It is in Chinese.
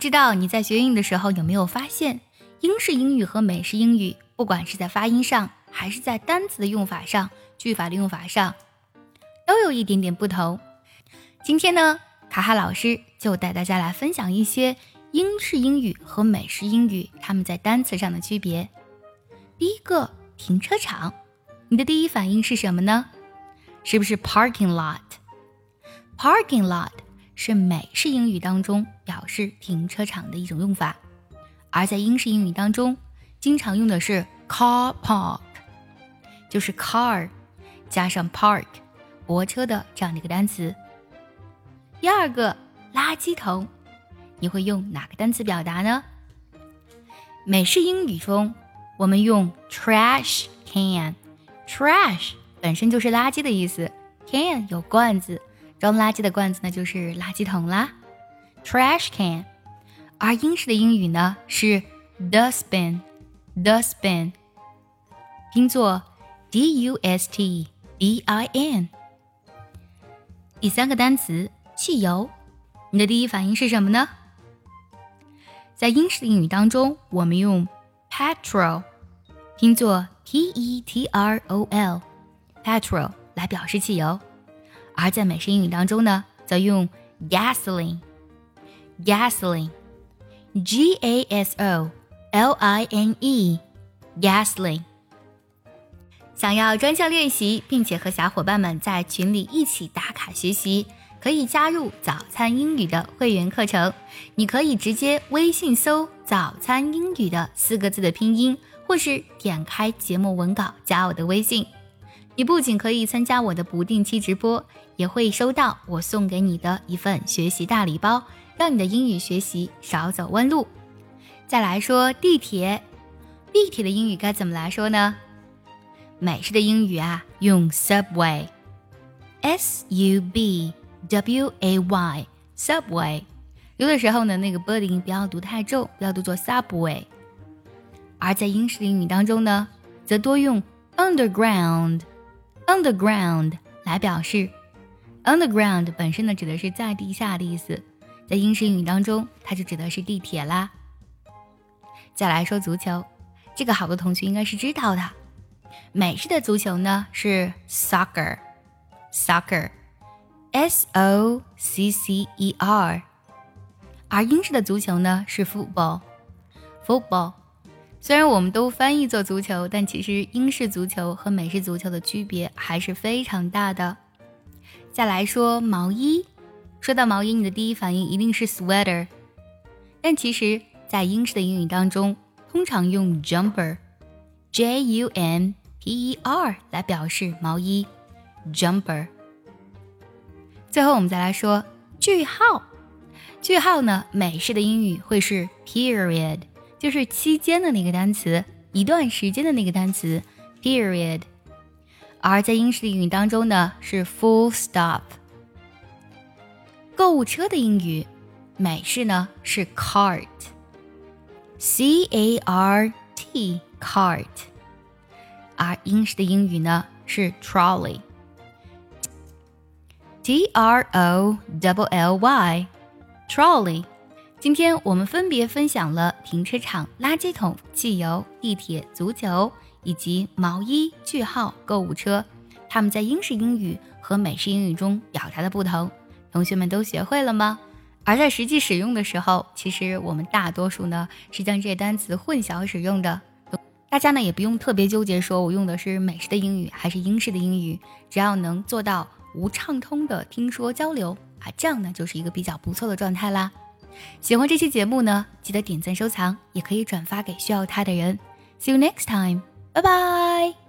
不知道你在学英语的时候有没有发现，英式英语和美式英语，不管是在发音上，还是在单词的用法上、句法的用法上，都有一点点不同。今天呢，卡哈老师就带大家来分享一些英式英语和美式英语他们在单词上的区别。第一个，停车场，你的第一反应是什么呢？是不是 parking lot？parking lot。是美式英语当中表示停车场的一种用法，而在英式英语当中，经常用的是 car park，就是 car 加上 park 泊车的这样的一个单词。第二个垃圾桶，你会用哪个单词表达呢？美式英语中，我们用 trash can，trash 本身就是垃圾的意思，can 有罐子。装垃圾的罐子呢，就是垃圾桶啦，trash can。而英式的英语呢是 dustbin，dustbin，拼作 d u s t b i n。第三个单词汽油，你的第一反应是什么呢？在英式的英语当中，我们用 petrol，拼作 p e t r o l，petrol 来表示汽油。而在美式英语当中呢，则用 gasoline，gasoline，g a s o l i n e，gasoline。想要专项练习，并且和小伙伴们在群里一起打卡学习，可以加入早餐英语的会员课程。你可以直接微信搜“早餐英语”的四个字的拼音，或是点开节目文稿加我的微信。你不仅可以参加我的不定期直播，也会收到我送给你的一份学习大礼包，让你的英语学习少走弯路。再来说地铁，地铁的英语该怎么来说呢？美式的英语啊，用 subway，s u b w a y，subway。有的时候呢，那个 b 的音不要读太重，不要读作 subway。而在英式英语当中呢，则多用 underground。Underground 来表示，Underground 本身呢指的是在地下的意思，在英式英语当中，它就指的是地铁啦。再来说足球，这个好多同学应该是知道的。美式的足球呢是 Soccer，Soccer，S O C C E R，而英式的足球呢是 Football，Football。虽然我们都翻译做足球，但其实英式足球和美式足球的区别还是非常大的。再来说毛衣，说到毛衣，你的第一反应一定是 sweater，但其实，在英式的英语当中，通常用 jumper，J U M P E R 来表示毛衣，jumper。最后我们再来说句号，句号呢，美式的英语会是 period。就是期间的那个单词，一段时间的那个单词，period。而在英式英语当中呢，是 full stop。购物车的英语，美式呢是 cart，c a r t cart。而英式的英语呢是 trolley，t r o w l y，trolley。今天我们分别分享了停车场、垃圾桶、汽油、地铁、足球以及毛衣、句号、购物车，它们在英式英语和美式英语中表达的不同，同学们都学会了吗？而在实际使用的时候，其实我们大多数呢是将这些单词混淆使用的。大家呢也不用特别纠结，说我用的是美式的英语还是英式的英语，只要能做到无畅通的听说交流啊，这样呢就是一个比较不错的状态啦。喜欢这期节目呢，记得点赞收藏，也可以转发给需要它的人。See you next time，拜拜。